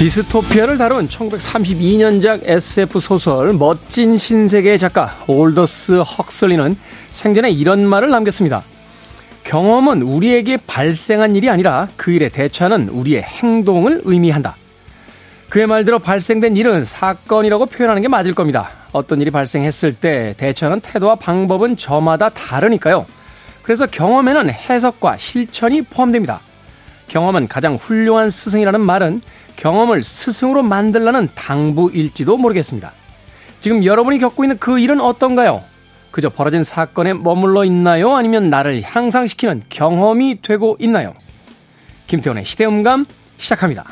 디스토피아를 다룬 1932년작 SF 소설 멋진 신세계의 작가 올더스 헉슬리는 생전에 이런 말을 남겼습니다. 경험은 우리에게 발생한 일이 아니라 그 일에 대처하는 우리의 행동을 의미한다. 그의 말대로 발생된 일은 사건이라고 표현하는 게 맞을 겁니다. 어떤 일이 발생했을 때 대처하는 태도와 방법은 저마다 다르니까요. 그래서 경험에는 해석과 실천이 포함됩니다. 경험은 가장 훌륭한 스승이라는 말은 경험을 스승으로 만들라는 당부일지도 모르겠습니다. 지금 여러분이 겪고 있는 그 일은 어떤가요? 그저 벌어진 사건에 머물러 있나요? 아니면 나를 향상시키는 경험이 되고 있나요? 김태훈의 시대음감 시작합니다.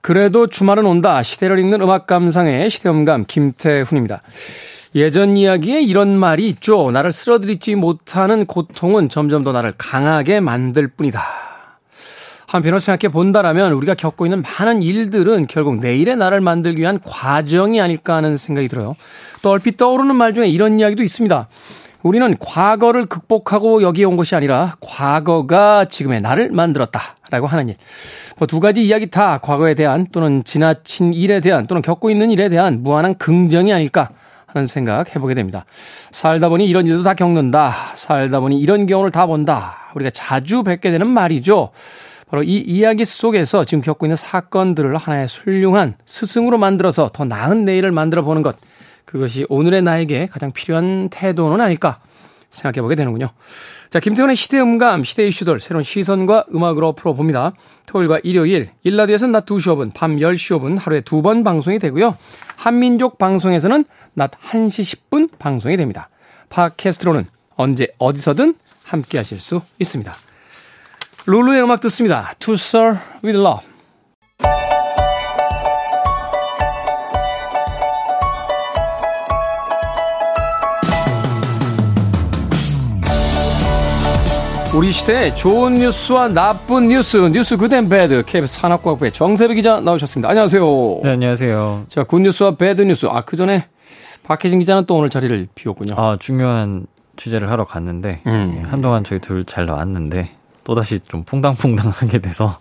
그래도 주말은 온다. 시대를 읽는 음악 감상의 시대음감 김태훈입니다. 예전 이야기에 이런 말이 있죠. 나를 쓰러뜨리지 못하는 고통은 점점 더 나를 강하게 만들 뿐이다. 한편으로 생각해 본다라면 우리가 겪고 있는 많은 일들은 결국 내일의 나를 만들기 위한 과정이 아닐까 하는 생각이 들어요. 또 얼핏 떠오르는 말 중에 이런 이야기도 있습니다. 우리는 과거를 극복하고 여기에 온 것이 아니라 과거가 지금의 나를 만들었다. 라고 하는 일. 뭐 두 가지 이야기 다 과거에 대한 또는 지나친 일에 대한 또는 겪고 있는 일에 대한 무한한 긍정이 아닐까 하는 생각 해보게 됩니다. 살다 보니 이런 일도 다 겪는다. 살다 보니 이런 경우를 다 본다. 우리가 자주 뵙게 되는 말이죠. 바로 이 이야기 속에서 지금 겪고 있는 사건들을 하나의 훌륭한 스승으로 만들어서 더 나은 내일을 만들어 보는 것. 그것이 오늘의 나에게 가장 필요한 태도는 아닐까 생각해 보게 되는군요. 자, 김태훈의 시대 음감, 시대 이슈들 새로운 시선과 음악으로 풀어봅니다. 토요일과 일요일, 일라디오에서는 낮 2시 5분, 밤 10시 5분 하루에 두 번 방송이 되고요. 한민족 방송에서는 낮 1시 10분 방송이 됩니다. 팟캐스트로는 언제 어디서든 함께 하실 수 있습니다. 룰루의 음악 듣습니다. To Sir With Love. 우리 시대의 좋은 뉴스와 나쁜 뉴스, 뉴스 Good and Bad, KBS 산업과학부의 정세배 기자 나오셨습니다. 안녕하세요. 네, 안녕하세요. 자, good news와 bad news. 아, 그 전에 박혜진 기자는 또 오늘 자리를 비웠군요. 아, 중요한 취재를 하러 갔는데, 음. 예, 한동안 저희 둘 잘 나왔는데, 또다시 좀 퐁당퐁당하게 돼서,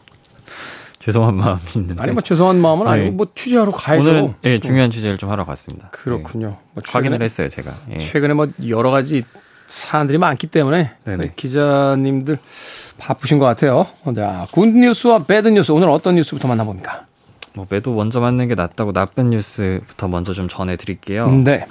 죄송한 마음이 있는데. 아니, 뭐 죄송한 마음은 네. 아니고, 뭐 취재하러 가야죠. 오늘은, 예, 중요한 취재를 좀 하러 갔습니다. 그렇군요. 네. 뭐 확인을 했어요, 제가. 예. 최근에 뭐 여러 가지 사람들이 많기 때문에 기자님들 바쁘신 것 같아요. 네, 아, 굿뉴스와 배드 뉴스 오늘 어떤 뉴스부터 만나봅니까? 뭐 매도 먼저 맞는 게 낫다고 나쁜 뉴스부터 먼저 좀 전해드릴게요. 네.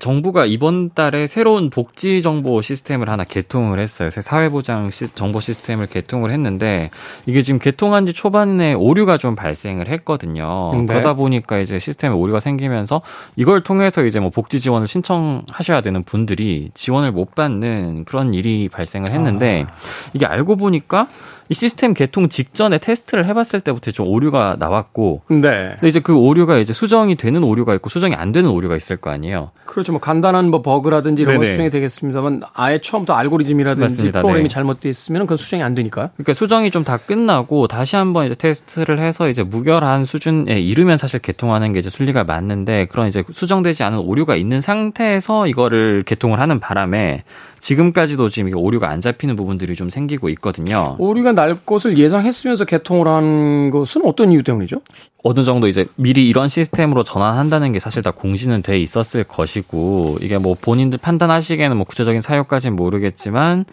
정부가 이번 달에 새로운 복지 정보 시스템을 하나 개통을 했어요. 사회보장 시, 정보 시스템을 개통을 했는데 이게 지금 개통한 지 초반에 오류가 좀 발생을 했거든요. 네. 그러다 보니까 이제 시스템에 오류가 생기면서 이걸 통해서 이제 뭐 복지 지원을 신청하셔야 되는 분들이 지원을 못 받는 그런 일이 발생을 했는데 아. 이게 알고 보니까 이 시스템 개통 직전에 테스트를 해봤을 때부터 좀 오류가 나왔고. 네. 근데 이제 그 오류가 이제 수정이 되는 오류가 있고 수정이 안 되는 오류가 있을 거 아니에요. 그렇죠. 뭐 간단한 뭐 버그라든지 이런 건 수정이 되겠습니다만 아예 처음부터 알고리즘이라든지 맞습니다. 프로그램이 네. 잘못돼 있으면 그건 수정이 안 되니까. 그러니까 수정이 좀 다 끝나고 다시 한번 이제 테스트를 해서 이제 무결한 수준에 이르면 사실 개통하는 게 이제 순리가 맞는데 그런 이제 수정되지 않은 오류가 있는 상태에서 이거를 개통을 하는 바람에 지금까지도 지금 오류가 안 잡히는 부분들이 좀 생기고 있거든요. 오류가 날 것을 예상했으면서 개통을 한 것은 어떤 이유 때문이죠? 어느 정도 이제 미리 이런 시스템으로 전환한다는 게 사실 다 공지는 돼 있었을 것이고 이게 뭐 본인들 판단하시기에는 뭐 구체적인 사유까지는 모르겠지만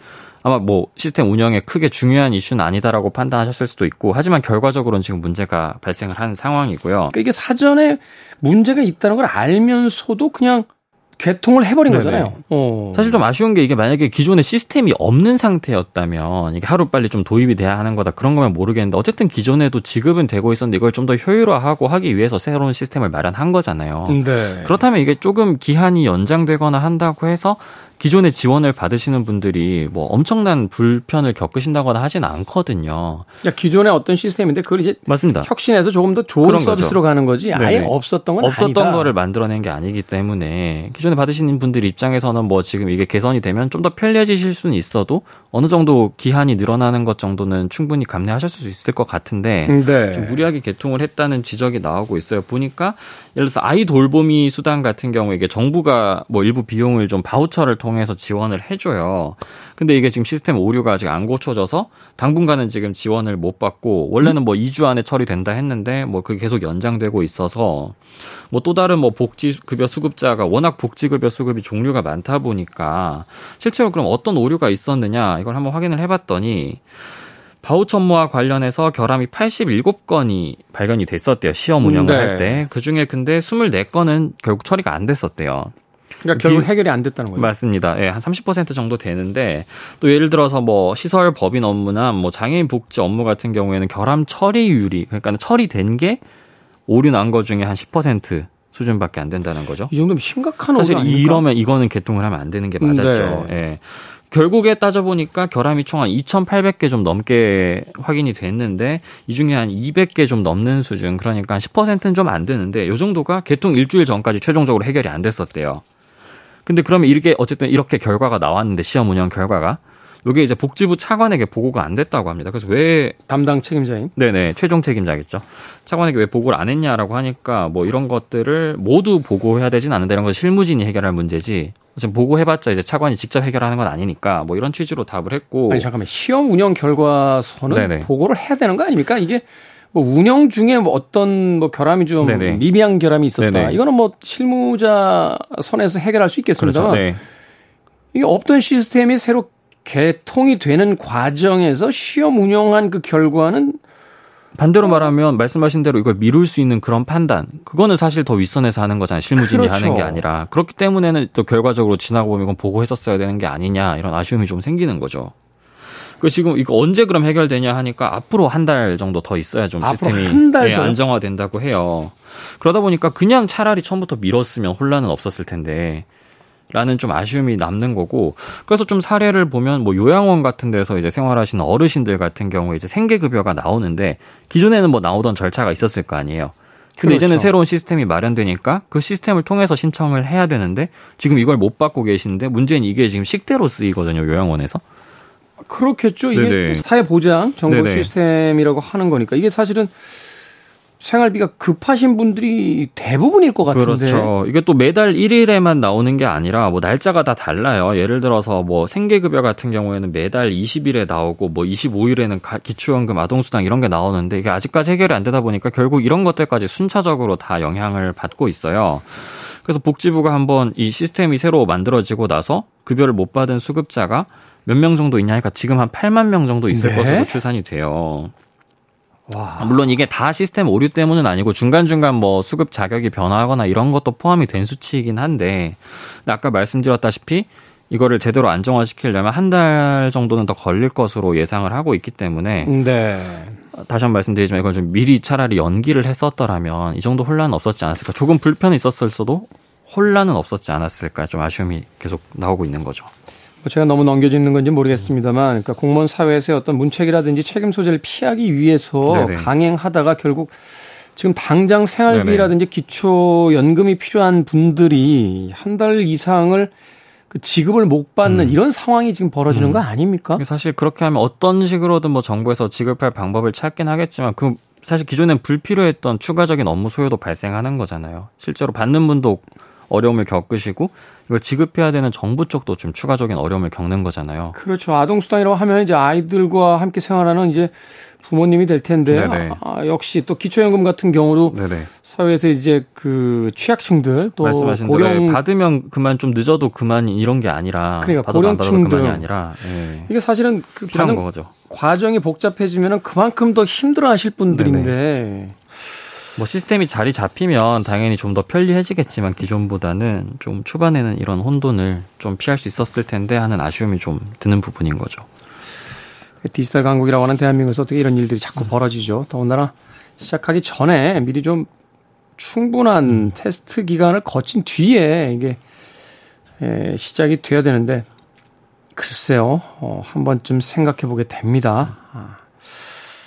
아마 뭐 시스템 운영에 크게 중요한 이슈는 아니다라고 판단하셨을 수도 있고 하지만 결과적으로는 지금 문제가 발생을 한 상황이고요. 그러니까 이게 사전에 문제가 있다는 걸 알면서도 그냥 개통을 해버린 네네. 거잖아요. 어. 사실 좀 아쉬운 게 이게 만약에 기존에 시스템이 없는 상태였다면 이게 하루 빨리 좀 도입이 돼야 하는 거다 그런 거면 모르겠는데 어쨌든 기존에도 지급은 되고 있었는데 이걸 좀 더 효율화하고 하기 위해서 새로운 시스템을 마련한 거잖아요. 네. 그렇다면 이게 조금 기한이 연장되거나 한다고 해서 기존에 지원을 받으시는 분들이 뭐 엄청난 불편을 겪으신다거나 하진 않거든요. 야, 기존의 어떤 시스템인데 그걸 이제 맞습니다. 혁신해서 조금 더 좋은 서비스로 거죠. 가는 거지 아예 네네. 없었던 건 없었던 아니다. 거를 만들어낸 게 아니기 때문에 기존에 받으시는 분들 입장에서는 뭐 지금 이게 개선이 되면 좀 더 편리해지실 수는 있어도 어느 정도 기한이 늘어나는 것 정도는 충분히 감내하실 수 있을 것 같은데 네. 좀 무리하게 개통을 했다는 지적이 나오고 있어요. 보니까 예를 들어서 아이 돌보미 수당 같은 경우에 이게 정부가 뭐 일부 비용을 좀 바우처를 통해서 지원을 해줘요. 근데 이게 지금 시스템 오류가 아직 안 고쳐져서 당분간은 지금 지원을 못 받고 원래는 뭐 2주 안에 처리된다 했는데 뭐 그게 계속 연장되고 있어서 뭐 또 다른 뭐 복지급여 수급자가 워낙 복지급여 수급이 종류가 많다 보니까 실제로 그럼 어떤 오류가 있었느냐 이걸 한번 확인을 해봤더니 바우처 업무와 관련해서 결함이 87건이 발견이 됐었대요. 시험 운영을 네. 할 때. 그 중에 근데 24건은 결국 처리가 안 됐었대요. 그러니까 결국 해결이 안 됐다는 거죠. 맞습니다. 예, 한 30% 정도 되는데 또 예를 들어서 뭐 시설 법인 업무나 뭐 장애인 복지 업무 같은 경우에는 결함 처리율이 그러니까 처리된 게 오류 난 거 중에 한 10% 수준밖에 안 된다는 거죠. 이 정도면 심각한 사실 이러면 이거는 개통을 하면 안 되는 게 맞았죠. 네. 예. 결국에 따져보니까 결함이 총 한 2,800개 좀 넘게 확인이 됐는데 이 중에 한 200개 좀 넘는 수준 그러니까 한 10%는 좀 안 되는데 요 정도가 개통 일주일 전까지 최종적으로 해결이 안 됐었대요. 근데 그러면 이렇게 어쨌든 이렇게 결과가 나왔는데 시험 운영 결과가 요게 이제 복지부 차관에게 보고가 안 됐다고 합니다. 그래서 왜 담당 책임자인? 네네 최종 책임자겠죠. 차관에게 왜 보고를 안 했냐라고 하니까 뭐 이런 것들을 모두 보고해야 되진 않는데 이런 거 실무진이 해결할 문제지. 지금 보고해봤자 이제 차관이 직접 해결하는 건 아니니까 뭐 이런 취지로 답을 했고. 아니 잠깐만 시험 운영 결과서는 네네. 보고를 해야 되는 거 아닙니까? 이게 뭐 운영 중에 뭐 어떤 뭐 결함이 좀 네네. 미비한 결함이 있었다. 네네. 이거는 뭐 실무자 선에서 해결할 수 있겠습니다만 그렇죠. 네. 이게 없던 시스템이 새로 개통이 되는 과정에서 시험 운영한 그 결과는 반대로 말하면 말씀하신 대로 이걸 미룰 수 있는 그런 판단 그거는 사실 더 윗선에서 하는 거잖아요 실무진이 그렇죠. 하는 게 아니라 그렇기 때문에는 또 결과적으로 지나고 보면 이건 보고했었어야 되는 게 아니냐 이런 아쉬움이 좀 생기는 거죠. 그 지금 이거 언제 그럼 해결되냐 하니까 앞으로 한 달 정도 더 있어야 좀 시스템이 예, 안정화된다고 해요. 그러다 보니까 그냥 차라리 처음부터 미뤘으면 혼란은 없었을 텐데 라는 좀 아쉬움이 남는 거고 그래서 좀 사례를 보면 뭐 요양원 같은 데서 이제 생활하시는 어르신들 같은 경우에 이제 생계 급여가 나오는데 기존에는 뭐 나오던 절차가 있었을 거 아니에요. 근데 그렇죠. 이제는 새로운 시스템이 마련되니까 그 시스템을 통해서 신청을 해야 되는데 지금 이걸 못 받고 계시는데 문제는 이게 지금 식대로 쓰이거든요 요양원에서. 그렇겠죠. 이게 네네. 사회 보장 정보 네네. 시스템이라고 하는 거니까 이게 사실은 생활비가 급하신 분들이 대부분일 것 같은데. 그렇죠. 이게 또 매달 1일에만 나오는 게 아니라 뭐 날짜가 다 달라요. 예를 들어서 뭐 생계급여 같은 경우에는 매달 20일에 나오고 뭐 25일에는 기초연금 아동수당 이런 게 나오는데 이게 아직까지 해결이 안 되다 보니까 결국 이런 것들까지 순차적으로 다 영향을 받고 있어요. 그래서 복지부가 한번 이 시스템이 새로 만들어지고 나서 급여를 못 받은 수급자가 몇 명 정도 있냐 하니까 지금 한 8만 명 정도 있을 네? 것으로 추산이 돼요. 와. 물론 이게 다 시스템 오류 때문은 아니고 중간중간 뭐 수급 자격이 변화하거나 이런 것도 포함이 된 수치이긴 한데 아까 말씀드렸다시피 이거를 제대로 안정화시키려면 한 달 정도는 더 걸릴 것으로 예상을 하고 있기 때문에 네. 다시 한번 말씀드리지만 이걸 좀 미리 차라리 연기를 했었더라면 이 정도 혼란은 없었지 않았을까 조금 불편이 있었을 수도 혼란은 없었지 않았을까 좀 아쉬움이 계속 나오고 있는 거죠. 뭐 제가 너무 넘겨지는 건지 모르겠습니다만, 그러니까 공무원 사회에서의 어떤 문책이라든지 책임 소재를 피하기 위해서 네네. 강행하다가 결국 지금 당장 생활비라든지 기초 연금이 필요한 분들이 한 달 이상을 그 지급을 못 받는 음. 이런 상황이 지금 벌어지는 음. 거 아닙니까? 사실 그렇게 하면 어떤 식으로든 뭐 정부에서 지급할 방법을 찾긴 하겠지만 그 사실 기존엔 불필요했던 추가적인 업무 소요도 발생하는 거잖아요. 실제로 받는 분도 어려움을 겪으시고 이걸 지급해야 되는 정부 쪽도 좀 추가적인 어려움을 겪는 거잖아요. 그렇죠. 아동 수당이라고 하면 이제 아이들과 함께 생활하는 이제 부모님이 될 텐데 아, 역시 또 기초연금 같은 경우도 네네. 사회에서 이제 그 취약층들 또 말씀하신 고령 대로 받으면 그만 좀 늦어도 그만 이런 게 아니라 그러니까 고령층들 그만이 아니라 예. 이게 사실은 그 받는 거죠. 과정이 복잡해지면은 그만큼 더 힘들어하실 분들인데 네네. 뭐 시스템이 자리 잡히면 당연히 좀 더 편리해지겠지만 기존보다는 좀 초반에는 이런 혼돈을 좀 피할 수 있었을 텐데 하는 아쉬움이 좀 드는 부분인 거죠. 디지털 강국이라고 하는 대한민국에서 어떻게 이런 일들이 자꾸 음. 벌어지죠. 더군다나 시작하기 전에 미리 좀 충분한 음. 테스트 기간을 거친 뒤에 이게 에, 시작이 돼야 되는데 글쎄요. 어, 한 번쯤 생각해 보게 됩니다. 아.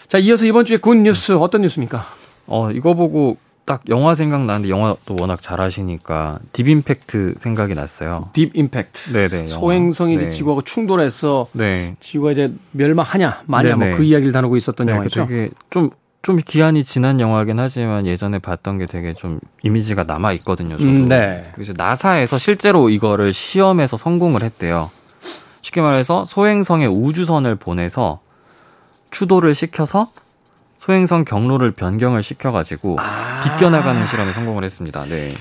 자, 이어서 이번 주에 good news 어떤 뉴스입니까? 어, 이거 보고 딱 영화 생각나는데 영화도 워낙 잘하시니까 Deep Impact 생각이 났어요. Deep Impact. 네네. 소행성이 네. 지구하고 충돌해서 네. 지구가 이제 멸망하냐 마냐 뭐 네네. 그 이야기를 다루고 있었던 네, 영화죠. 되게 좀, 좀 기한이 지난 영화긴 하지만 예전에 봤던 게 되게 좀 이미지가 남아 있거든요. 저도. 음, 네. 그래서 나사에서 실제로 이거를 시험에서 성공을 했대요. 쉽게 말해서 소행성에 우주선을 보내서 추돌을 시켜서 소행성 경로를 변경을 시켜가지고 아. 비껴나가는 실험에 성공을 했습니다. 네.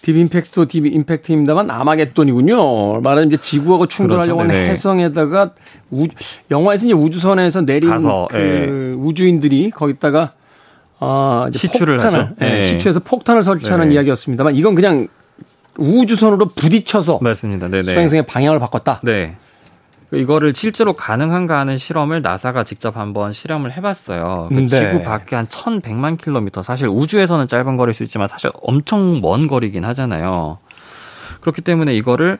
딥 임팩트도 딥 임팩트입니다만 아마겟돈이군요. 말하자면 이제 지구하고 충돌하려고 그렇죠. 하는. 해성에다가 우, 영화에서 이제 우주선에서 내린 가서, 그 예. 우주인들이 거기다가 어, 이제 시추를 폭탄을, 하죠. 예, 네. 시추해서 폭탄을 설치하는 네네. 이야기였습니다만 이건 그냥 우주선으로 부딪혀서 맞습니다. 네네. 소행성의 방향을 바꿨다. 네. 이거를 실제로 가능한가 하는 실험을 나사가 직접 한번 실험을 해봤어요. 그 네. 지구 밖에 한 1100만 킬로미터. 사실 우주에서는 짧은 거리일 수 있지만 사실 엄청 먼 거리긴 하잖아요. 그렇기 때문에 이거를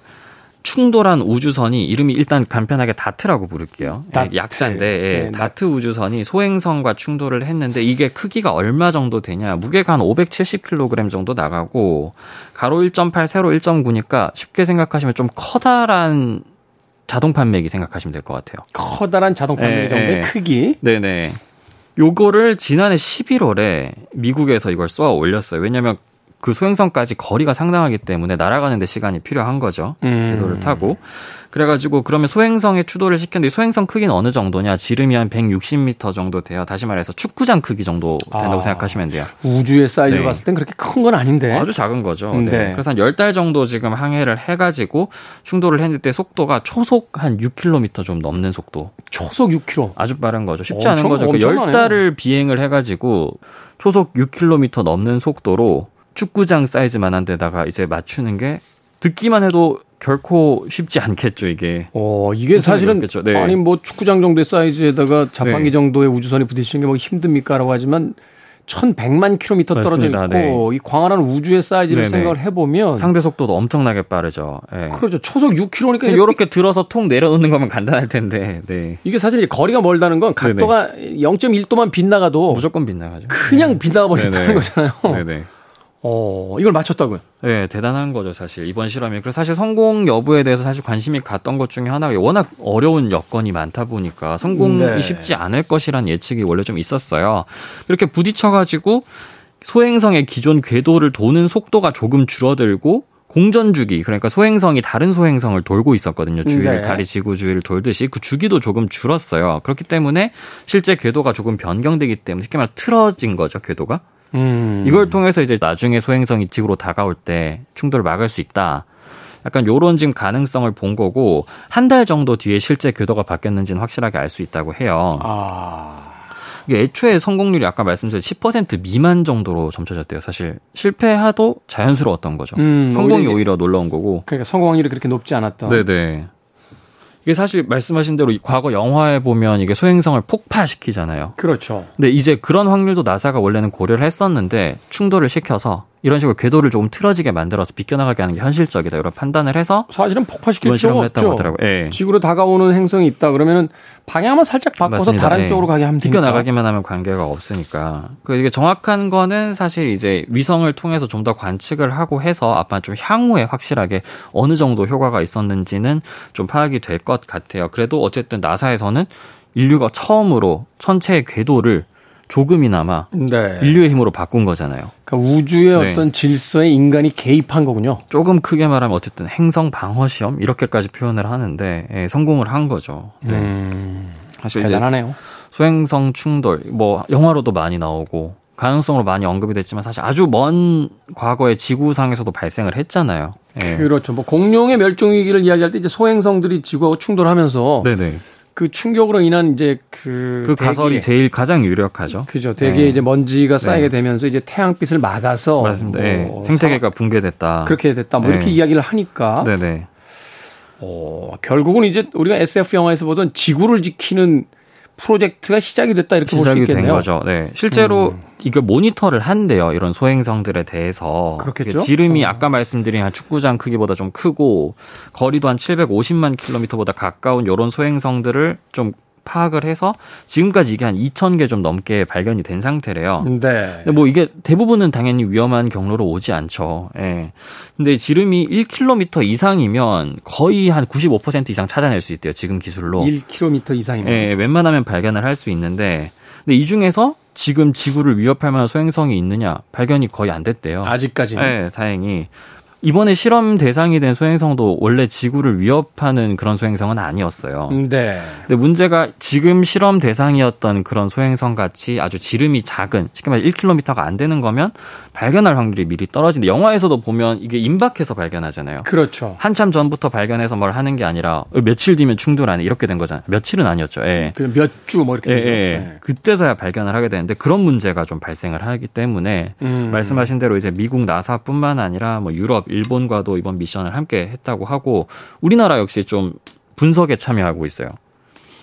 충돌한 우주선이 이름이 일단 간편하게 다트라고 부를게요. 예, 다트. 약자인데 예, 네, 다트 우주선이 소행성과 충돌을 했는데 이게 크기가 얼마 정도 되냐? 무게가 한 570kg 정도 나가고 가로 1.8, 세로 1.9니까 쉽게 생각하시면 좀 커다란 자동 판매기 생각하시면 될 것 같아요. 커다란 자동 판매 예, 정도의 예. 크기. 네네. 요거를 지난해 11월에 미국에서 이걸 쏘아 올렸어요. 왜냐면 그 소행성까지 거리가 상당하기 때문에 날아가는데 시간이 필요한 거죠. 음. 궤도를 타고. 그래가지고 그러면 소행성에 추돌을 시켰는데 소행성 크기는 어느 정도냐? 지름이 한 160m 정도 돼요. 다시 말해서 축구장 크기 정도 된다고 아. 생각하시면 돼요. 우주의 사이즈로 네. 봤을 땐 그렇게 큰 건 아닌데. 아주 작은 거죠. 네. 네. 그래서 한 10달 정도 지금 항해를 해가지고 충돌을 했는데 속도가 초속 한 6km 좀 넘는 속도. 초속 6km. 아주 빠른 거죠. 쉽지 엄청- 않은 거죠. 그 엄청나네요. 10달을 비행을 해가지고 초속 6km 넘는 속도로 축구장 사이즈만한 데다가 이제 맞추는 게 듣기만 해도 결코 쉽지 않겠죠, 이게. 어, 이게 사실은. 네. 아니 뭐 축구장 정도의 사이즈에다가 자판기 네. 정도의 우주선이 부딪히는 게 뭐 힘듭니까라고 하지만 1100만 킬로미터 떨어져. 있고 이 광활한 우주의 사이즈를 네네. 생각을 해 보면 상대 속도도 엄청나게 빠르죠. 예. 그렇죠. 초속 6km니까 이렇게 들어서 통 내려놓는 거면 간단할 텐데, 네. 이게 사실 거리가 멀다는 건 각도가 0.1도만 빗나가도 무조건 빗나가죠. 그냥 빗나가 버린다는 네네. 거잖아요. 네네. 어, 이걸 맞췄다고요. 네, 대단한 거죠, 사실. 이번 실험이. 그래서 사실 성공 여부에 대해서 사실 관심이 갔던 것 중에 하나가 워낙 어려운 여건이 많다 보니까 성공이 네. 쉽지 않을 것이란 예측이 원래 좀 있었어요. 이렇게 부딪혀가지고 소행성의 기존 궤도를 도는 속도가 조금 줄어들고 공전 주기 그러니까 소행성이 다른 소행성을 돌고 있었거든요. 주위를 네. 달이 지구 주위를 돌듯이 그 주기도 조금 줄었어요. 그렇기 때문에 실제 궤도가 조금 변경되기 때문에 쉽게 말해 틀어진 거죠, 궤도가. 음. 이걸 통해서 이제 나중에 소행성이 지구로 다가올 때 충돌을 막을 수 있다. 약간 요런 지금 가능성을 본 거고 한 달 정도 뒤에 실제 궤도가 바뀌었는지는 확실하게 알 수 있다고 해요. 아. 이게 애초에 성공률이 아까 말씀드린 10% 미만 정도로 점쳐졌대요. 사실 실패해도 자연스러웠던 거죠. 음, 성공이 오히려 오히려 놀라운 거고. 그러니까 성공 확률이 그렇게 높지 않았던. 네네. 이게 사실 말씀하신 대로 이 과거 영화에 보면 이게 소행성을 폭파시키잖아요. 그렇죠. 근데 이제 그런 확률도 나사가 원래는 고려를 했었는데 충돌을 시켜서 이런 식으로 궤도를 조금 틀어지게 만들어서 비껴나가게 하는 게 현실적이다 이런 판단을 해서 사실은 폭파시킬 이번 필요가 실험을 했다고. 하더라고요. 예. 지구로 다가오는 행성이 있다 그러면은 방향만 살짝 바꿔서 맞습니다. 다른 예. 쪽으로 가게 하면 되니까. 비껴나가기만 하면 관계가 없으니까. 그 이게 정확한 거는 사실 이제 위성을 통해서 좀 더 관측을 하고 해서 아마 좀 향후에 확실하게 어느 정도 효과가 있었는지는 좀 파악이 될 것 같아요. 그래도 어쨌든 나사에서는 인류가 처음으로 천체의 궤도를 조금이나마 네. 인류의 힘으로 바꾼 거잖아요. 그러니까 우주의 네. 어떤 질서에 인간이 개입한 거군요. 조금 크게 말하면 어쨌든 행성 방어 시험 이렇게까지 표현을 하는데 예, 성공을 한 거죠. 네. 음, 사실 대단하네요. 소행성 충돌 뭐 영화로도 많이 나오고 가능성으로 많이 언급이 됐지만 사실 아주 먼 과거에 지구상에서도 발생을 했잖아요. 예. 그렇죠. 뭐 공룡의 멸종 위기를 이야기할 때 이제 소행성들이 지구하고 충돌하면서 네네. 그 충격으로 인한 이제 그, 그 가설이 제일 가장 유력하죠. 그죠. 대기에 네. 이제 먼지가 쌓이게 네. 되면서 이제 태양빛을 막아서 맞습니다. 뭐 예. 생태계가 붕괴됐다. 사- 그렇게 됐다. 뭐 이렇게 네. 이야기를 하니까 네네. 어, 결국은 이제 우리가 SF 영화에서 보던 지구를 지키는 프로젝트가 시작이 됐다 이렇게 볼수 시작이 있겠네요. 된 거죠. 네. 실제로 이거 모니터를 한대요. 이런 소행성들에 대해서. 그렇겠죠? 지름이 어. 아까 말씀드린 한 축구장 크기보다 좀 크고 거리도 한 750만 킬로미터보다 가까운 이런 소행성들을 좀 파악을 해서 지금까지 이게 한 2,000개 좀 넘게 발견이 된 상태래요. 네. 근데 뭐 이게 대부분은 당연히 위험한 경로로 오지 않죠. 예. 근데 지름이 1km 이상이면 거의 한 95% 이상 찾아낼 수 있대요. 지금 기술로. 1km 이상이면. 예, 웬만하면 발견을 할 수 있는데 근데 이 중에서 지금 지구를 위협할 만한 소행성이 있느냐 발견이 거의 안 됐대요. 아직까지는. 네, 다행히. 이번에 실험 대상이 된 소행성도 원래 지구를 위협하는 그런 소행성은 아니었어요. 네. 근데 문제가 지금 실험 대상이었던 그런 소행성 같이 아주 지름이 작은, 쉽게 말해 1km가 안 되는 거면 발견할 확률이 미리 떨어진데 영화에서도 보면 이게 임박해서 발견하잖아요. 그렇죠. 한참 전부터 발견해서 뭘 하는 게 아니라 며칠 뒤면 충돌하네 이렇게 된 거잖아요. 며칠은 아니었죠. 예. 몇주 뭐 이렇게 예. 예. 네. 그때서야 발견을 하게 되는데 그런 문제가 좀 발생을 하기 때문에 음. 말씀하신 대로 이제 미국 나사뿐만 아니라 뭐 유럽, 일본과도 이번 미션을 함께 했다고 하고 우리나라 역시 좀 분석에 참여하고 있어요.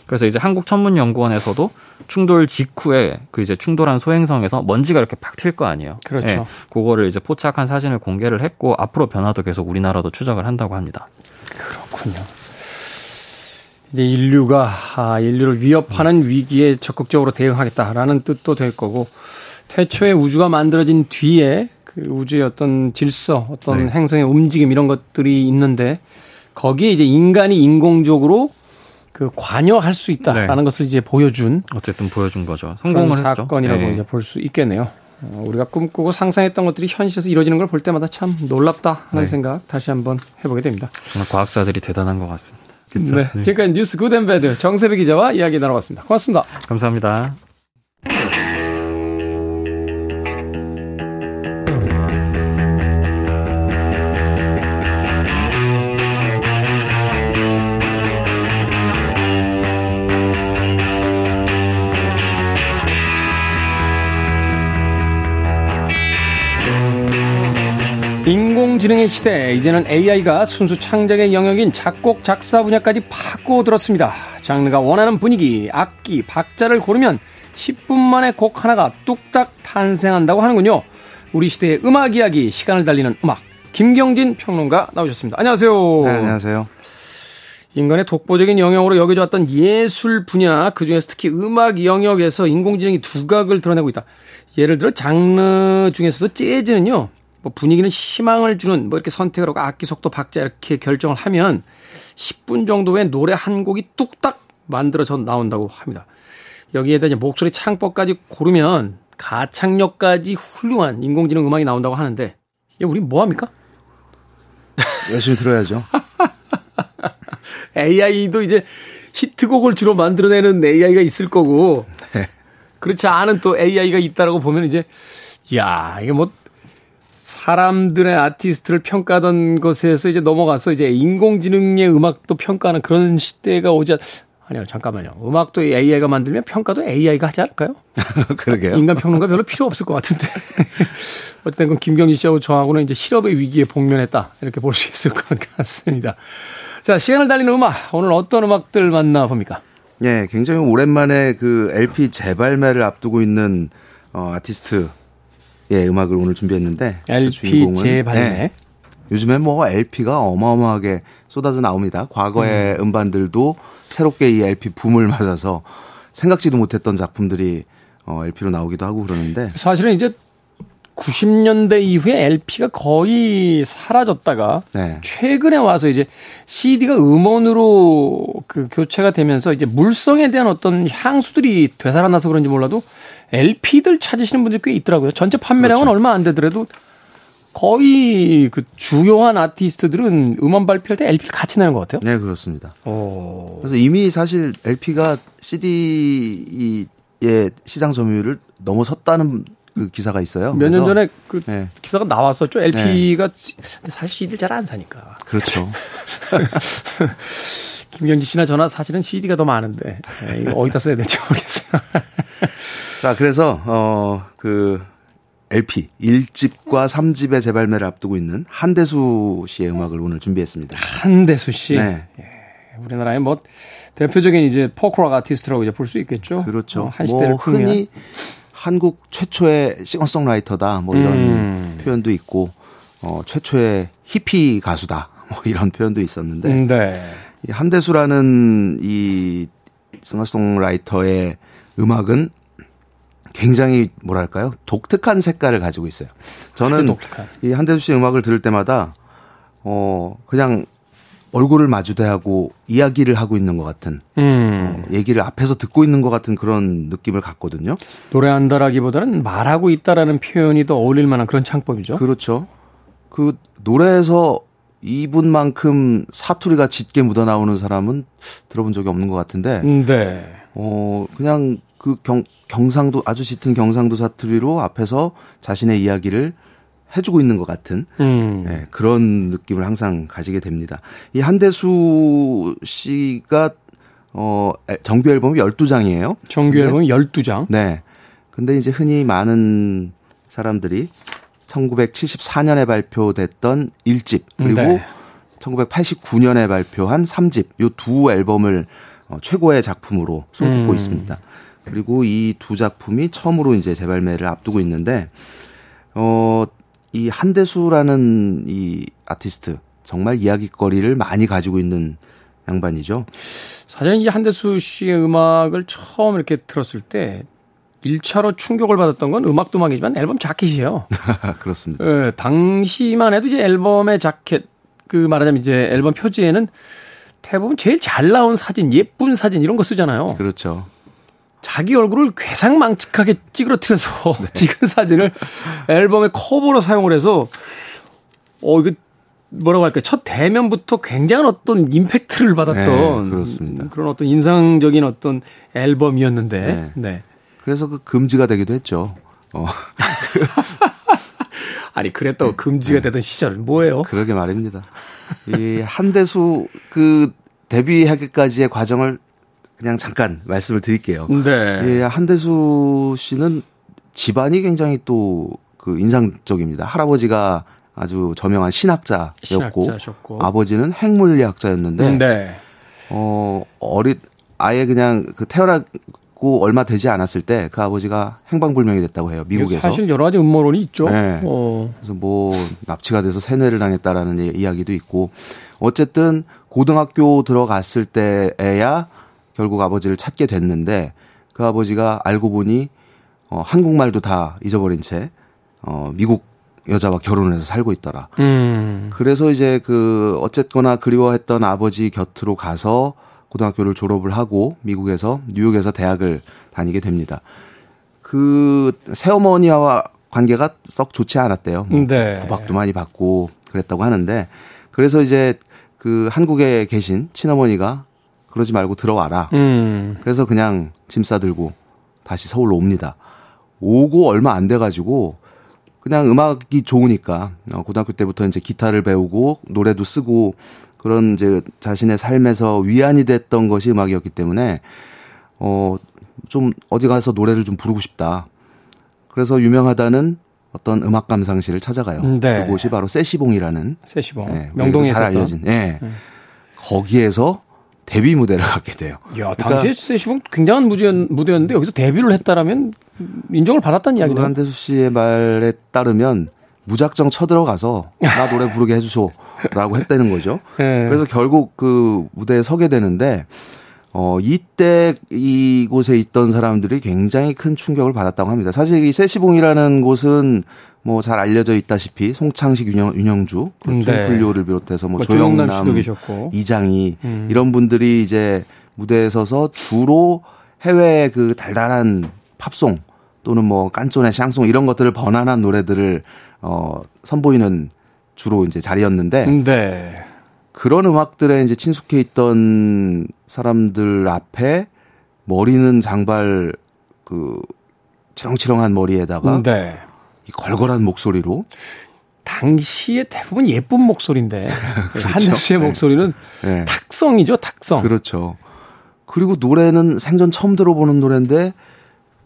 그래서 이제 한국 천문 연구원에서도 충돌 직후에 그 이제 충돌한 소행성에서 먼지가 이렇게 팍 튈 거 아니에요. 그렇죠. 예, 그거를 이제 포착한 사진을 공개를 했고 앞으로 변화도 계속 우리나라도 추적을 한다고 합니다. 그렇군요. 이제 인류가 아, 인류를 위협하는 위기에 적극적으로 대응하겠다라는 뜻도 될 거고 태초에 우주가 만들어진 뒤에 그 우주의 어떤 질서, 어떤 네. 행성의 움직임 이런 것들이 있는데 거기에 이제 인간이 인공적으로 그 관여할 수 있다라는 네. 것을 이제 보여준 어쨌든 보여준 거죠. 성공을 했죠. 사건이라고 예. 이제 볼 수 있겠네요. 어, 우리가 꿈꾸고 상상했던 것들이 현실에서 이루어지는 걸 볼 때마다 참 놀랍다 하는 네. 생각 다시 한번 해보게 됩니다. 과학자들이 대단한 것 같습니다. 그렇죠? 네. 지금까지 뉴스 Good and Bad 정세배 기자와 이야기 나눠봤습니다. 고맙습니다. 감사합니다. 인공지능의 시대, 이제는 AI가 순수 창작의 영역인 작곡, 작사 분야까지 파고들었습니다. 장르가 원하는 분위기, 악기, 박자를 고르면 10분 만에 곡 하나가 뚝딱 탄생한다고 하는군요. 우리 시대의 음악 이야기, 시간을 달리는 음악. 김경진 평론가 나오셨습니다. 안녕하세요. 네, 안녕하세요. 인간의 독보적인 영역으로 여겨져 왔던 예술 분야, 그 중에서 특히 음악 영역에서 인공지능이 두각을 드러내고 있다. 예를 들어 장르 중에서도 재즈는요, 뭐 분위기는 희망을 주는 뭐 이렇게 선택을 하고 악기 속도 박자 이렇게 결정을 하면 10분 정도의 노래 한 곡이 뚝딱 만들어져 나온다고 합니다. 여기에다 이제 목소리 창법까지 고르면 가창력까지 훌륭한 인공지능 음악이 나온다고 하는데, 이제 우리 뭐 합니까? 열심히 들어야죠. AI도 이제 히트곡을 주로 만들어내는 AI가 있을 거고 그렇지 않은 또 AI가 있다라고 보면 이제 야 이게 뭐 사람들의 아티스트를 평가하던 것에서 이제 넘어가서 이제 인공지능의 음악도 평가하는 그런 시대가 오지 않... 아니요 잠깐만요 음악도 AI가 만들면 평가도 AI가 하지 않을까요? 그러게요. 인간 평론가 별로 필요 없을 것 같은데 어쨌든 그 김경진 씨하고 저하고는 이제 실업의 위기에 복면했다 이렇게 볼 수 있을 것 같습니다. 자 시간을 달리는 음악 오늘 어떤 음악들 만나 봅니까? 예, 굉장히 오랜만에 그 LP 재발매를 앞두고 있는 어, 아티스트 의 음악을 오늘 준비했는데 그 LP 주인공은, 재발매. 예, 요즘에 뭐 LP가 어마어마하게 쏟아져 나옵니다. 과거의 음. 반들도 새롭게 이 LP 붐을 맞아서 생각지도 못했던 작품들이 어, LP로 나오기도 하고 그러는데 사실은 이제 90년대 이후에 LP가 거의 사라졌다가 네. 최근에 와서 이제 CD가 음원으로 그 교체가 되면서 이제 물성에 대한 어떤 향수들이 되살아나서 그런지 몰라도 LP들 찾으시는 분들이 꽤 있더라고요. 전체 판매량은 그렇죠. 얼마 안 되더라도 거의 그 주요한 아티스트들은 음원 발표할 때 LP를 같이 내는 것 같아요. 네, 그렇습니다. 오. 그래서 이미 사실 LP가 CD의 시장 점유율을 넘어섰다는 그 기사가 있어요. 몇 년 전에 그 네. 기사가 나왔었죠. LP가 근데 사실 CD를 잘 안 사니까. 그렇죠. 김경지 씨나 저나 사실은 CD가 더 많은데 예, 이거 어디다 써야 될지 모르겠어요. 자, 그래서 어 그 LP 1집과 3집의 재발매를 앞두고 있는 한대수 씨의 음악을 오늘 준비했습니다. 한대수 씨, 네. 우리나라의 뭐 대표적인 이제 포크락 아티스트라고 이제 볼 수 있겠죠. 그렇죠. 어, 한 시대를 뭐 풍미한. 흔히 한국 최초의 싱어송라이터다 뭐 이런 음. 표현도 있고 어 최초의 히피 가수다 뭐 이런 표현도 있었는데 음, 네. 이 한대수라는 이 싱어송라이터의 음악은 굉장히 뭐랄까요 독특한 색깔을 가지고 있어요. 저는 이 한대수 씨 음악을 들을 때마다 어 그냥 얼굴을 마주대하고 이야기를 하고 있는 것 같은 음. 어, 얘기를 앞에서 듣고 있는 것 같은 그런 느낌을 갖거든요. 노래한다라기보다는 말하고 있다라는 표현이 더 어울릴 만한 그런 창법이죠. 그렇죠. 그 노래에서 이분만큼 사투리가 짙게 묻어나오는 사람은 들어본 적이 없는 것 같은데. 네. 어, 그냥 그 경, 경상도, 아주 짙은 경상도 사투리로 앞에서 자신의 이야기를 해주고 있는 것 같은 음. 네, 그런 느낌을 항상 가지게 됩니다. 이 한대수 씨가 어 정규 앨범이 12장이에요. 정규 앨범이 12장. 네. 근데 이제 흔히 많은 사람들이 1974년에 발표됐던 1집 그리고 네. 1989년에 발표한 3집 요 두 앨범을 어, 최고의 작품으로 손꼽고 음. 있습니다. 그리고 이 두 작품이 처음으로 이제 재발매를 앞두고 있는데 어 이 한대수라는 이 아티스트 정말 이야기거리를 많이 가지고 있는 양반이죠. 사실은 이 한대수 씨의 음악을 처음 이렇게 들었을 때 1차로 충격을 받았던 건 음악도 음악이지만 앨범 자켓이에요. 그렇습니다. 예, 당시만 해도 이제 앨범의 자켓, 그 말하자면 이제 앨범 표지에는 대부분 제일 잘 나온 사진, 예쁜 사진 이런 거 쓰잖아요. 그렇죠. 자기 얼굴을 괴상망측하게 찌그러뜨려서 네. 찍은 사진을 앨범의 커버로 사용을 해서 어 이거 뭐라고 할까요? 첫 대면부터 굉장한 어떤 임팩트를 받았던 네, 그렇습니다. 그런 어떤 인상적인 어떤 앨범이었는데 네. 네. 그래서 그 금지가 되기도 했죠. 어. 아니 그랬다고 금지가 네. 되던 시절은 뭐예요? 그러게 말입니다. 이 한대수 그 데뷔하기까지의 과정을 그냥 잠깐 말씀을 드릴게요. 네. 예, 한대수 씨는 집안이 굉장히 또 그 인상적입니다. 할아버지가 아주 저명한 신학자였고 신학자셨고. 아버지는 핵물리학자였는데 네. 어 어린 아예 그냥 그 태어나 있고 얼마 되지 않았을 때 그 아버지가 행방불명이 됐다고 해요. 미국에서. 사실 여러 가지 음모론이 있죠. 네. 어. 그래서 뭐 납치가 돼서 세뇌를 당했다라는 이야기도 있고 어쨌든 고등학교 들어갔을 때에야 결국 아버지를 찾게 됐는데 그 아버지가 알고 보니 어 한국말도 다 잊어버린 채 어 미국 여자와 결혼을 해서 살고 있더라. 음. 그래서 이제 그 어쨌거나 그리워했던 아버지 곁으로 가서 고등학교를 졸업을 하고 미국에서 뉴욕에서 대학을 다니게 됩니다. 그 새어머니와 관계가 썩 좋지 않았대요. 뭐 네. 구박도 많이 받고 그랬다고 하는데 그래서 이제 그 한국에 계신 친어머니가 그러지 말고 들어와라. 음. 그래서 그냥 짐 싸들고 다시 서울로 옵니다. 오고 얼마 안 돼가지고 그냥 음악이 좋으니까 어, 고등학교 때부터 이제 기타를 배우고 노래도 쓰고 그런 이제 자신의 삶에서 위안이 됐던 것이 음악이었기 때문에 어 좀 어디 가서 노래를 좀 부르고 싶다. 그래서 유명하다는 어떤 음악 감상실을 찾아가요. 음, 네. 그곳이 바로 세시봉이라는 세시봉 네, 명동에 잘 알려진. 예. 네. 거기에서 데뷔 무대를 갖게 돼요. 야, 그러니까 당시에 세시봉 굉장한 무대였는데 여기서 데뷔를 했다라면 인정을 받았다는 이야기네요. 한대수 씨의 말에 따르면 무작정 쳐들어가서 나 노래 부르게 해주소라고 했다는 거죠. 네. 그래서 결국 그 무대에 서게 되는데 어 이때 이곳에 있던 사람들이 굉장히 큰 충격을 받았다고 합니다. 사실 이 세시봉이라는 곳은 뭐 잘 알려져 있다시피 송창식 윤영, 윤영주, 그 네. 톰플리오를 비롯해서 뭐, 뭐 조영남, 이장이 음. 이런 분들이 이제 무대에 서서 주로 해외 그 달달한 팝송 또는 뭐 깐쪼네 샹송 이런 것들을 번안한 노래들을 어 선보이는 주로 이제 자리였는데 네. 그런 음악들에 이제 친숙해 있던 사람들 앞에 머리는 장발 그 치렁치렁한 머리에다가 네. 이 걸걸한 목소리로 당시에 대부분 예쁜 목소리인데 그렇죠. 한대 씨의 네. 목소리는 네. 탁성이죠, 탁성. 그렇죠. 그리고 노래는 생전 처음 들어보는 노래인데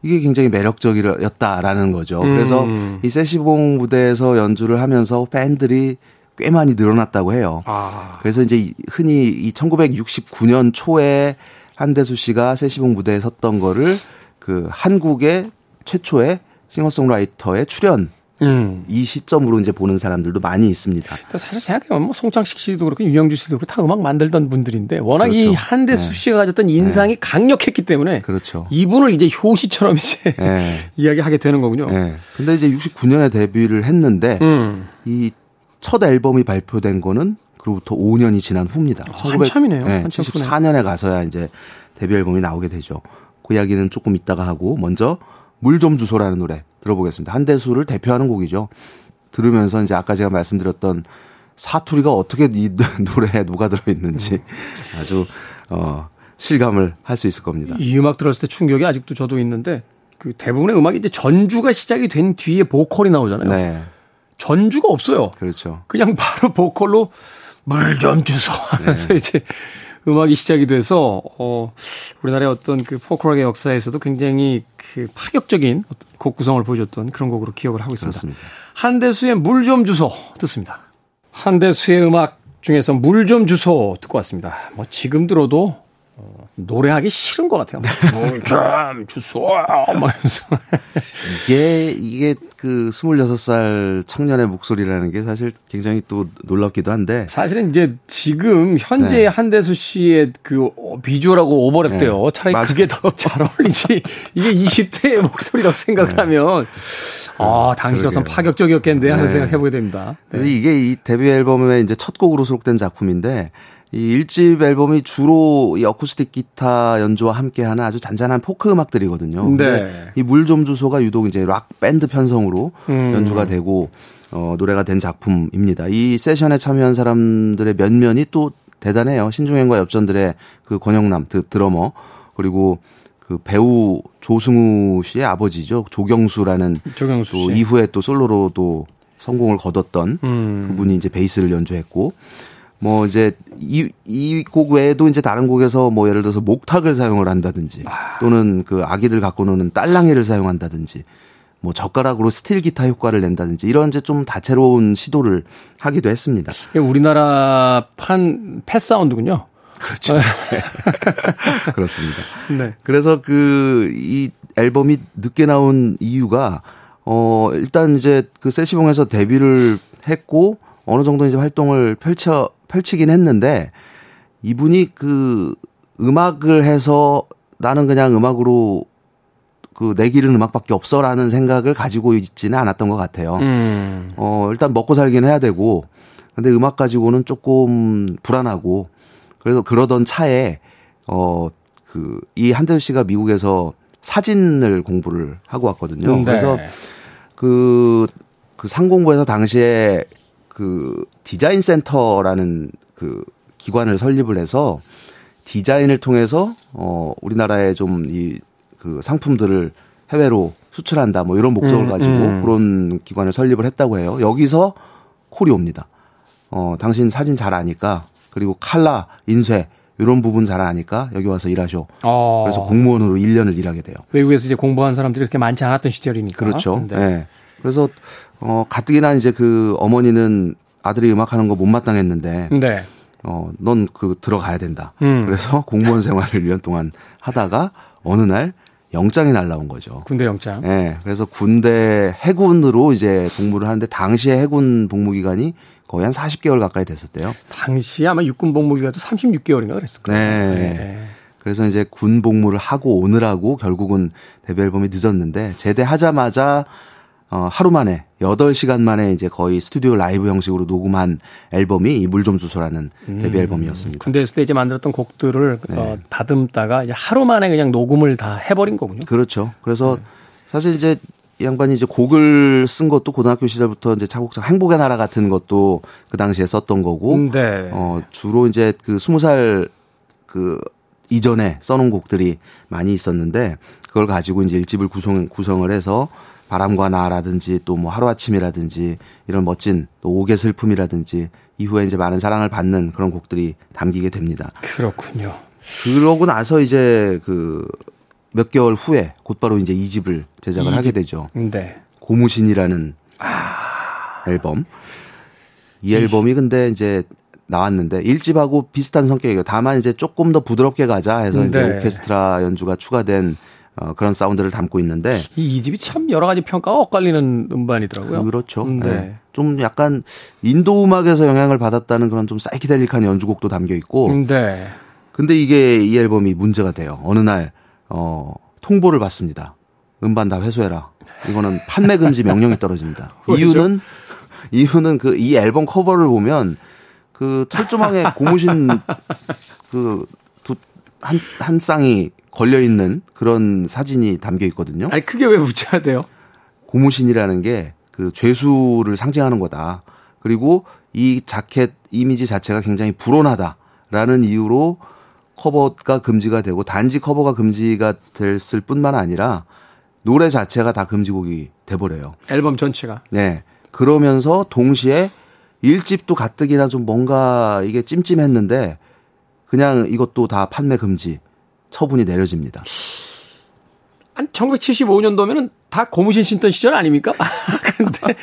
이게 굉장히 매력적이었다라는 거죠. 음. 그래서 이 세시봉 무대에서 연주를 하면서 팬들이 꽤 많이 늘어났다고 해요. 아. 그래서 이제 흔히 이 1969년 초에 한대수 씨가 세시봉 무대에 섰던 거를 그 한국의 최초의 싱어송라이터의 출연 음. 이 시점으로 이제 보는 사람들도 많이 있습니다. 사실 생각해보면 뭐 송창식 씨도 그렇고 유영주 씨도 그렇고 다 음악 만들던 분들인데 워낙 그렇죠. 이 한대수 네. 씨가 가졌던 인상이 네. 강력했기 때문에 그렇죠. 이분을 이제 효시처럼 이제 네. 이야기하게 되는 거군요. 네. 근데 이제 69년에 데뷔를 했는데 음. 이첫 앨범이 발표된 거는 그로부터 5년이 지난 후입니다. 아, 1900, 한참이네요. 네, 74년에 가서야 이제 데뷔 앨범이 나오게 되죠. 그 이야기는 조금 이따가 하고 먼저 물 좀 주소라는 노래 들어보겠습니다. 한대수를 대표하는 곡이죠. 들으면서 이제 아까 제가 말씀드렸던 사투리가 어떻게 이 노래에 녹아 들어 있는지 아주 어 실감을 할 수 있을 겁니다. 이 음악 들었을 때 충격이 아직도 저도 있는데 그 대부분의 음악이 이제 전주가 시작이 된 뒤에 보컬이 나오잖아요. 네. 전주가 없어요. 그렇죠. 그냥 바로 보컬로 물 좀 주소 하면서 네. 이제 음악이 시작이 돼서 어 우리나라의 어떤 그 포크락의 역사에서도 굉장히 그 파격적인 곡 구성을 보여줬던 그런 곡으로 기억을 하고 있습니다. 그렇습니다. 한대수의 물 좀 주소 듣습니다. 한대수의 음악 중에서 물 좀 주소 듣고 왔습니다. 뭐 지금 들어도 어, 노래하기 싫은 것 같아요. 좀 주소 막면서 이게 이게 그 26살 청년의 목소리라는 게 사실 굉장히 또 놀랍기도 한데 사실은 이제 지금 현재 네. 한대수 씨의 그 비주얼하고 오버랩돼요. 네. 차라리 맞아. 그게 더 잘 어울리지. 이게 20대의 목소리라고 생각을 네. 하면 아, 당시로선 파격적이었겠는데 하는 네. 생각 해보게 됩니다. 네. 이게 이 데뷔 앨범의 이제 첫 곡으로 수록된 작품인데 이 1집 앨범이 주로 이 어쿠스틱 기타 연주와 함께 하는 아주 잔잔한 포크 음악들이거든요. 네. 이물 좀 주소가 유독 이제 락 밴드 편성으로 음. 연주가 되고 어 노래가 된 작품입니다. 이 세션에 참여한 사람들의 면면이 또 대단해요. 신중현과 엽전들의 그 권영남 그 드러머 그리고 그 배우 조승우 씨의 아버지죠. 조경수라는 조경수 또 이후에 또 솔로로도 성공을 거뒀던 음. 그분이 이제 베이스를 연주했고 뭐 이제 이 이 곡 외에도 이제 다른 곡에서 뭐 예를 들어서 목탁을 사용을 한다든지 아. 또는 그 아기들 갖고 노는 딸랑이를 사용한다든지 뭐 젓가락으로 스틸 기타 효과를 낸다든지 이런 이제 좀 다채로운 시도를 하기도 했습니다. 우리나라 판 Pet Sound군요. 그렇죠. 네. 그렇습니다. 네. 그래서 그 이 앨범이 늦게 나온 이유가 어 일단 이제 그 세시봉에서 데뷔를 했고 어느 정도 이제 활동을 펼쳐 펼치긴 했는데 이분이 그 음악을 해서 나는 그냥 음악으로 그내 길은 음악밖에 없어라는 생각을 가지고 있지는 않았던 것 같아요. 음. 어 일단 먹고 살긴 해야 되고 근데 음악 가지고는 조금 불안하고 그래서 그러던 차에 어 그 이 한대우 씨가 미국에서 사진을 공부를 하고 왔거든요. 음, 네. 그래서 그, 그 상공부에서 당시에 그 디자인 센터라는 그 기관을 설립을 해서 디자인을 통해서 어 우리나라에 좀이 그 상품들을 해외로 수출한다 뭐 이런 목적을 음, 가지고 음. 그런 기관을 설립을 했다고 해요. 여기서 콜이 옵니다. 어 당신 사진 잘 아니까 그리고 칼라 인쇄 이런 부분 잘 아니까 여기 와서 일하셔. 어. 그래서 공무원으로 1년을 일하게 돼요. 외국에서 이제 공부한 사람들이 그렇게 많지 않았던 시절이니까. 그렇죠. 네. 네. 그래서 어 가뜩이나 이제 그 어머니는 아들이 음악하는 거 못마땅했는데 네. 어, 넌 그 들어가야 된다. 음. 그래서 공무원 생활을 1년 동안 하다가 어느 날 영장이 날라온 거죠. 군대 영장. 예. 네, 그래서 군대 해군으로 이제 복무를 하는데 당시에 해군 복무 기간이 거의 한 40개월 가까이 됐었대요. 당시에 아마 육군 복무 기간도 36개월인가 그랬을 거예요. 네. 네. 그래서 이제 군 복무를 하고 오느라고 결국은 데뷔 앨범이 늦었는데 제대하자마자 어, 하루 만에 8시간 만에 이제 거의 스튜디오 라이브 형식으로 녹음한 앨범이 이 물좀 주소라는 음. 데뷔 앨범이었습니다. 군대 있을 때 이제 만들었던 곡들을 네. 어, 다듬다가 이제 하루 만에 그냥 녹음을 다 해버린 거군요. 그렇죠. 그래서 네. 사실 이제 이 양반이 이제 곡을 쓴 것도 고등학교 시절부터 이제 차곡차 행복의 나라 같은 것도 그 당시에 썼던 거고, 음, 네. 어, 주로 이제 그 스무 살그 이전에 써놓은 곡들이 많이 있었는데 그걸 가지고 이제 일집을 구성, 구성을 해서 바람과 나라든지 또 뭐 하루아침이라든지 이런 멋진 또 옥의 슬픔이라든지 이후에 이제 많은 사랑을 받는 그런 곡들이 담기게 됩니다. 그렇군요. 그러고 나서 이제 그 몇 개월 후에 곧바로 이제 이 집을 제작을 2집. 하게 되죠. 네. 고무신이라는 아. 앨범. 이 앨범이 근데 이제 나왔는데 1집하고 비슷한 성격이에요. 다만 이제 조금 더 부드럽게 가자 해서 네. 이제 오케스트라 연주가 추가된 어, 그런 사운드를 담고 있는데 이 2집이 참 여러 가지 평가가 엇갈리는 음반이더라고요. 그렇죠. 음, 네. 네. 좀 약간 인도 음악에서 영향을 받았다는 그런 좀 사이키델릭한 연주곡도 담겨 있고 음, 네. 근데 이게 이 앨범이 문제가 돼요. 어느 날 어, 통보를 받습니다. 음반 다 회수해라. 이거는 판매 금지 명령이 떨어집니다. 이유는 이유는 그 이 앨범 커버를 보면 그 철조망에 고무신 그두 한 한 쌍이 걸려 있는 그런 사진이 담겨 있거든요. 아니 크게 왜 붙여야 돼요? 고무신이라는 게 그 죄수를 상징하는 거다. 그리고 이 자켓 이미지 자체가 굉장히 불온하다라는 이유로 커버가 금지가 되고 단지 커버가 금지가 됐을 뿐만 아니라 노래 자체가 다 금지곡이 돼버려요. 앨범 전체가. 네. 그러면서 동시에 일집도 가뜩이나 좀 뭔가 이게 찜찜했는데 그냥 이것도 다 판매 금지 처분이 내려집니다. 한 1975년도면은 다 고무신 신던 시절 아닙니까? 근데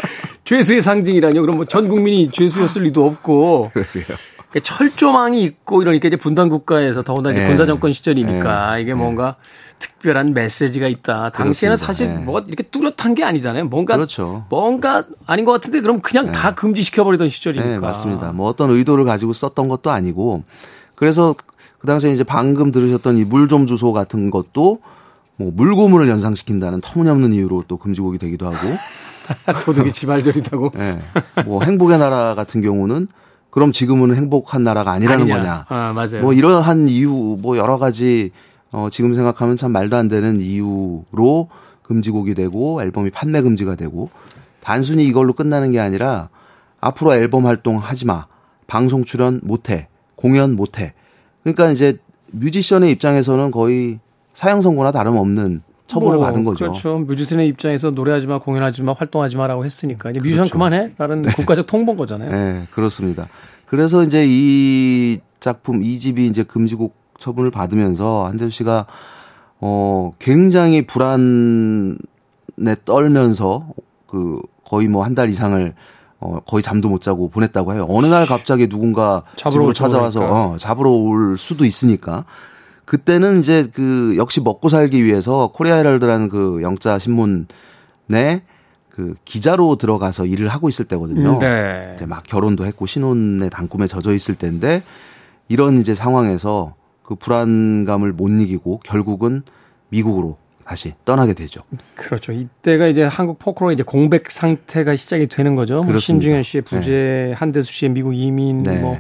죄수의 상징이라뇨. 그럼 뭐 전 국민이 죄수였을 리도 없고. 그러게요. 그러니까 철조망이 있고 이러니까 이제 분단 국가에서 더군다나 네. 군사 정권 시절이니까 네. 이게 뭔가 특별한 메시지가 있다. 당시에는 그렇습니다. 사실 네. 뭐가 이렇게 뚜렷한 게 아니잖아요. 뭔가 그렇죠. 뭔가 아닌 것 같은데 그럼 그냥 다 금지시켜 버리던 시절이니까. 네, 맞습니다. 뭐 어떤 의도를 가지고 썼던 것도 아니고 그래서 그 당시에 이제 방금 들으셨던 이 물좀 주소 같은 것도 뭐 물고문을 연상시킨다는 터무니없는 이유로 또 금지곡이 되기도 하고 도둑이 지발절이다고. 예. 뭐 행복의 나라 같은 경우는 그럼 지금은 행복한 나라가 아니라는 아니냐. 거냐. 아, 맞아요. 뭐 이러한 이유 뭐 여러 가지 어 지금 생각하면 참 말도 안 되는 이유로 금지곡이 되고 앨범이 판매 금지가 되고 단순히 이걸로 끝나는 게 아니라 앞으로 앨범 활동 하지 마. 방송 출연 못 해. 공연 못 해. 그러니까 이제 뮤지션의 입장에서는 거의 사형 선고나 다름없는 처분을 뭐, 받은 거죠. 그렇죠. 뮤지션의 입장에서 노래하지 마, 공연하지 마, 활동하지 마라고 했으니까 이제 뮤지션 그렇죠. 그만해라는 국가적 통보인 거잖아요. 네, 그렇습니다. 그래서 이제 이 작품 이 집이 이제 금지곡 처분을 받으면서 한대수 씨가 어 굉장히 불안에 떨면서 그 거의 뭐 한 달 이상을 어 거의 잠도 못 자고 보냈다고 해요. 어느 날 갑자기 누군가 집으로 찾아와서. 어 잡으러 올 수도 있으니까 그때는 이제 그 역시 먹고 살기 위해서 코리아 헤럴드라는 그 영자 신문에 그 기자로 들어가서 일을 하고 있을 때거든요. 네. 이제 막 결혼도 했고 신혼의 단꿈에 젖어 있을 때인데 이런 이제 상황에서 그 불안감을 못 이기고 결국은 미국으로 다시 떠나게 되죠. 그렇죠. 이때가 이제 한국 포크로 이제 공백 상태가 시작이 되는 거죠. 뭐 그렇습니다. 신중현 씨의 부재, 한대수 씨의 미국 이민 네. 뭐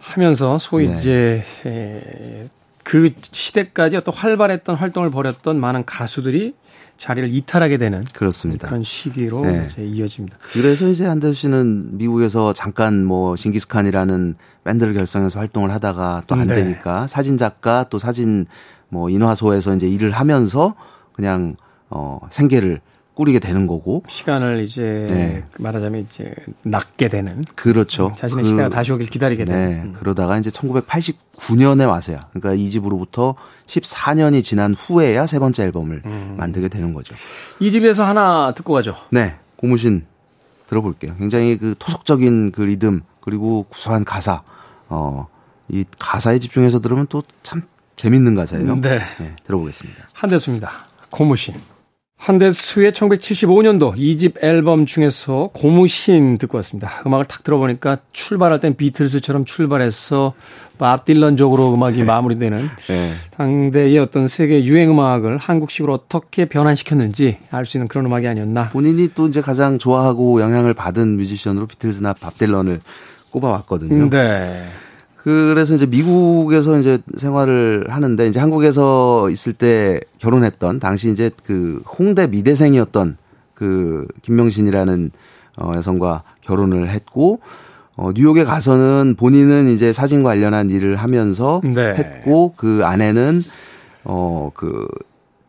하면서 소위 네. 이제 에, 그 시대까지 어떤 활발했던 활동을 벌였던 많은 가수들이 자리를 이탈하게 되는 그렇습니다. 그런 시기로 네. 이제 이어집니다. 그래서 이제 한대수 씨는 미국에서 잠깐 뭐 징기스칸이라는 밴드를 결성해서 활동을 하다가 또안 네. 되니까 사진 작가 또 사진 뭐 인화소에서 이제 일을 하면서 그냥 어 생계를 꾸리게 되는 거고 시간을 이제 네. 말하자면 이제 낫게 되는 그렇죠. 자신의 그- 시대가 다시 오길 기다리게 네. 되는 음. 그러다가 이제 1989년에 와서야 그러니까 이 집으로부터 14년이 지난 후에야 세 번째 앨범을 음. 만들게 되는 거죠. 이 집에서 하나 듣고 가죠. 네. 고무신 들어볼게요. 굉장히 그 토속적인 그 리듬 그리고 구수한 가사. 어, 이 가사에 집중해서 들으면 또 참 재밌는 가사예요. 네. 들어보겠습니다. 한대수입니다. 고무신. 한대수의 1975년도 2집 앨범 중에서 고무신 듣고 왔습니다. 음악을 탁 들어보니까 출발할 땐 비틀스처럼 출발해서 밥 딜런적으로 음악이 마무리되는 네. 당대의 어떤 세계 유행 음악을 한국식으로 어떻게 변환시켰는지 알 수 있는 그런 음악이 아니었나. 본인이 또 이제 가장 좋아하고 영향을 받은 뮤지션으로 비틀즈나 밥 딜런을 꼽아왔거든요. 네. 그래서 이제 미국에서 이제 생활을 하는데 이제 한국에서 있을 때 결혼했던 당시 이제 그 홍대 미대생이었던 그 김명신이라는 어 여성과 결혼을 했고 어 뉴욕에 가서는 본인은 이제 사진 관련한 일을 하면서 네. 했고 그 아내는 어그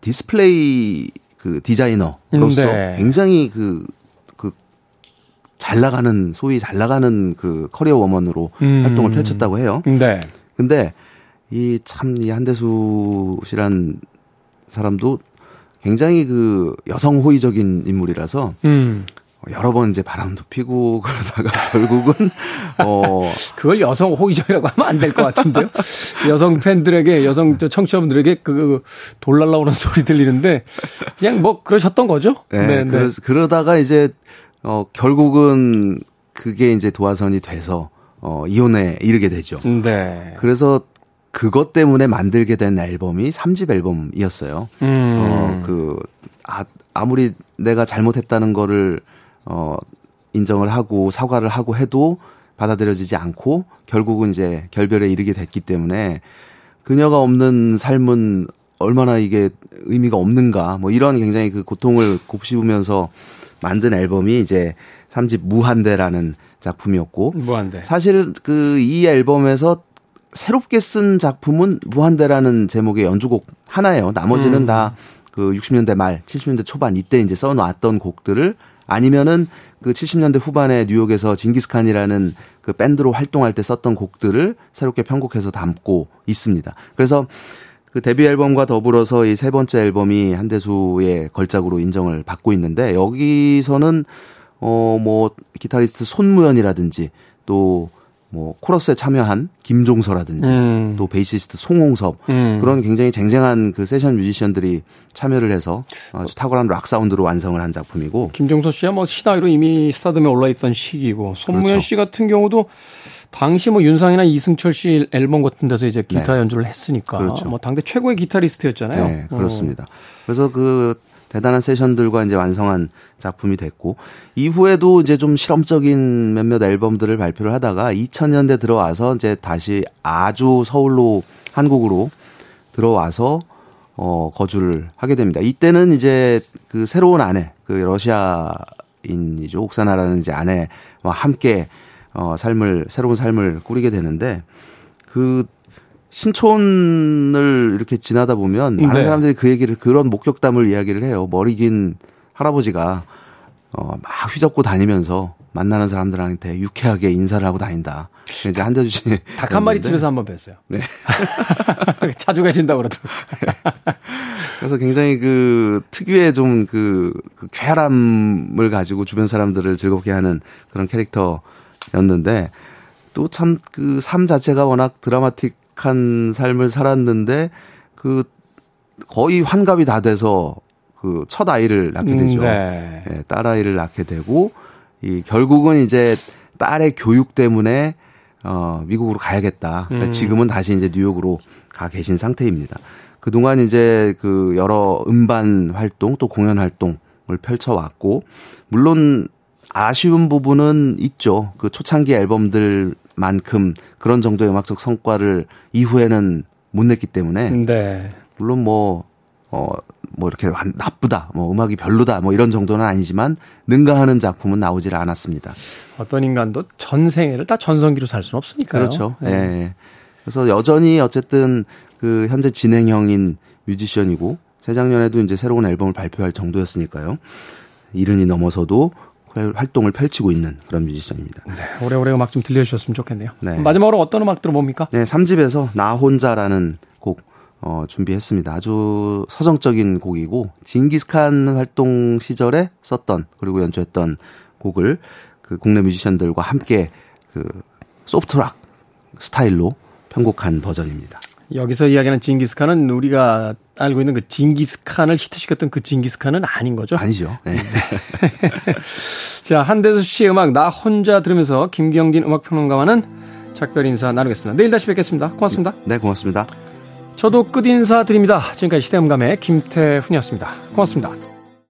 디스플레이 그 디자이너로서 네. 굉장히 그 잘 나가는 소위 잘 나가는 그 career woman으로 음. 활동을 펼쳤다고 해요. 네. 근데 이 참 이 한대수 씨란 사람도 굉장히 그 여성 호의적인 인물이라서 음. 여러 번 이제 바람도 피고 그러다가 결국은 어 그걸 여성 호의적이라고 하면 안 될 것 같은데요. 여성 팬들에게 여성 청취자분들에게 그 돌 날라오는 소리 들리는데 그냥 뭐 그러셨던 거죠. 네, 네, 네. 그러, 그러다가 이제 어 결국은 그게 이제 도화선이 돼서 어 이혼에 이르게 되죠. 네. 그래서 그것 때문에 만들게 된 앨범이 3집 앨범이었어요. 음. 어 그 아, 아무리 내가 잘못했다는 거를 어, 인정을 하고 사과를 하고 해도 받아들여지지 않고 결국은 이제 결별에 이르게 됐기 때문에 그녀가 없는 삶은 얼마나 이게 의미가 없는가 뭐 이런 굉장히 그 고통을 곱씹으면서 만든 앨범이 이제 3집 무한대라는 작품이었고 무한대. 사실 그 이 앨범에서 새롭게 쓴 작품은 무한대라는 제목의 연주곡 하나예요. 나머지는 음. 다그 60년대 말, 70년대 초반 이때 이제 써놓았던 곡들을 아니면은 그 70년대 후반에 뉴욕에서 징기스칸이라는 그 밴드로 활동할 때 썼던 곡들을 새롭게 편곡해서 담고 있습니다. 그래서 그 데뷔 앨범과 더불어서 이 세 번째 앨범이 한대수의 걸작으로 인정을 받고 있는데 여기서는 어 뭐 기타리스트 손무현이라든지 또 뭐 코러스에 참여한 김종서라든지 음. 또 베이시스트 송홍섭 음. 그런 굉장히 쟁쟁한 그 세션 뮤지션들이 참여를 해서 아주 탁월한 락 사운드로 완성을 한 작품이고 김종서 씨야 뭐 시나이로 이미 스타덤에 올라있던 시기고 손무현 그렇죠. 씨 같은 경우도 당시 뭐 윤상이나 이승철 씨 앨범 같은 데서 이제 기타 네. 연주를 했으니까 그렇죠. 뭐 당대 최고의 기타리스트였잖아요. 네, 그렇습니다. 어. 그래서 그 대단한 세션들과 이제 완성한 작품이 됐고 이후에도 이제 좀 실험적인 몇몇 앨범들을 발표를 하다가 2000년대 들어와서 이제 다시 아주 서울로 한국으로 들어와서 어 거주를 하게 됩니다. 이때는 이제 그 새로운 아내 그 러시아인이죠 옥사나라는 이제 아내와 함께 어 삶을 새로운 삶을 꾸리게 되는데 그 신촌을 이렇게 지나다 보면 많은 네. 사람들이 그 얘기를 그런 목격담을 이야기를 해요. 머리 긴 할아버지가 어, 막 휘젓고 다니면서 만나는 사람들한테 유쾌하게 인사를 하고 다닌다. 이제 한대주 씨. 닭한 마리 집에서 한번 뵀어요. 네. 자주 가신다고 그러더라고요. 그래서 굉장히 그 특유의 좀 그, 그 쾌활함을 가지고 주변 사람들을 즐겁게 하는 그런 캐릭터 였는데 또 참 그 삶 자체가 워낙 드라마틱 행복한 삶을 살았는데 그 거의 환갑이 다 돼서 그 첫 아이를 낳게 되죠. 음, 네. 네, 딸 아이를 낳게 되고 이 결국은 이제 딸의 교육 때문에 어 미국으로 가야겠다. 음. 지금은 다시 이제 뉴욕으로 가 계신 상태입니다. 그동안 이제 그 여러 음반 활동 또 공연 활동을 펼쳐 왔고 물론 아쉬운 부분은 있죠. 그 초창기 앨범들 만큼 그런 정도의 음악적 성과를 이후에는 못 냈기 때문에 네. 물론 뭐 어, 뭐 이렇게 나쁘다, 뭐 음악이 별로다, 뭐 이런 정도는 아니지만 능가하는 작품은 나오질 않았습니다. 어떤 인간도 전 생애를 다 전성기로 살 수는 없으니까요. 그렇죠. 예. 네. 그래서 여전히 어쨌든 그 현재 진행형인 뮤지션이고 재작년에도 이제 새로운 앨범을 발표할 정도였으니까요. 이른이 넘어서도 활동을 펼치고 있는 그런 뮤지션입니다. 네, 오래오래 음악 좀 들려주셨으면 좋겠네요. 네. 마지막으로 어떤 음악 들어봅니까? 네, 3집에서 나 혼자라는 곡 어, 준비했습니다. 아주 서정적인 곡이고 징기스칸 활동 시절에 썼던 그리고 연주했던 곡을 그 국내 뮤지션들과 함께 그 소프트락 스타일로 편곡한 버전입니다. 여기서 이야기하는 징기스칸은 우리가 알고 있는 그 징기스칸을 히트시켰던 그 징기스칸은 아닌 거죠? 아니죠. 네. 자, 한대수 씨의 음악 나 혼자 들으면서 김경진 음악평론가와는 작별 인사 나누겠습니다. 내일 다시 뵙겠습니다. 고맙습니다. 네, 고맙습니다. 저도 끝 인사 드립니다. 지금까지 시대음감의 김태훈이었습니다. 고맙습니다.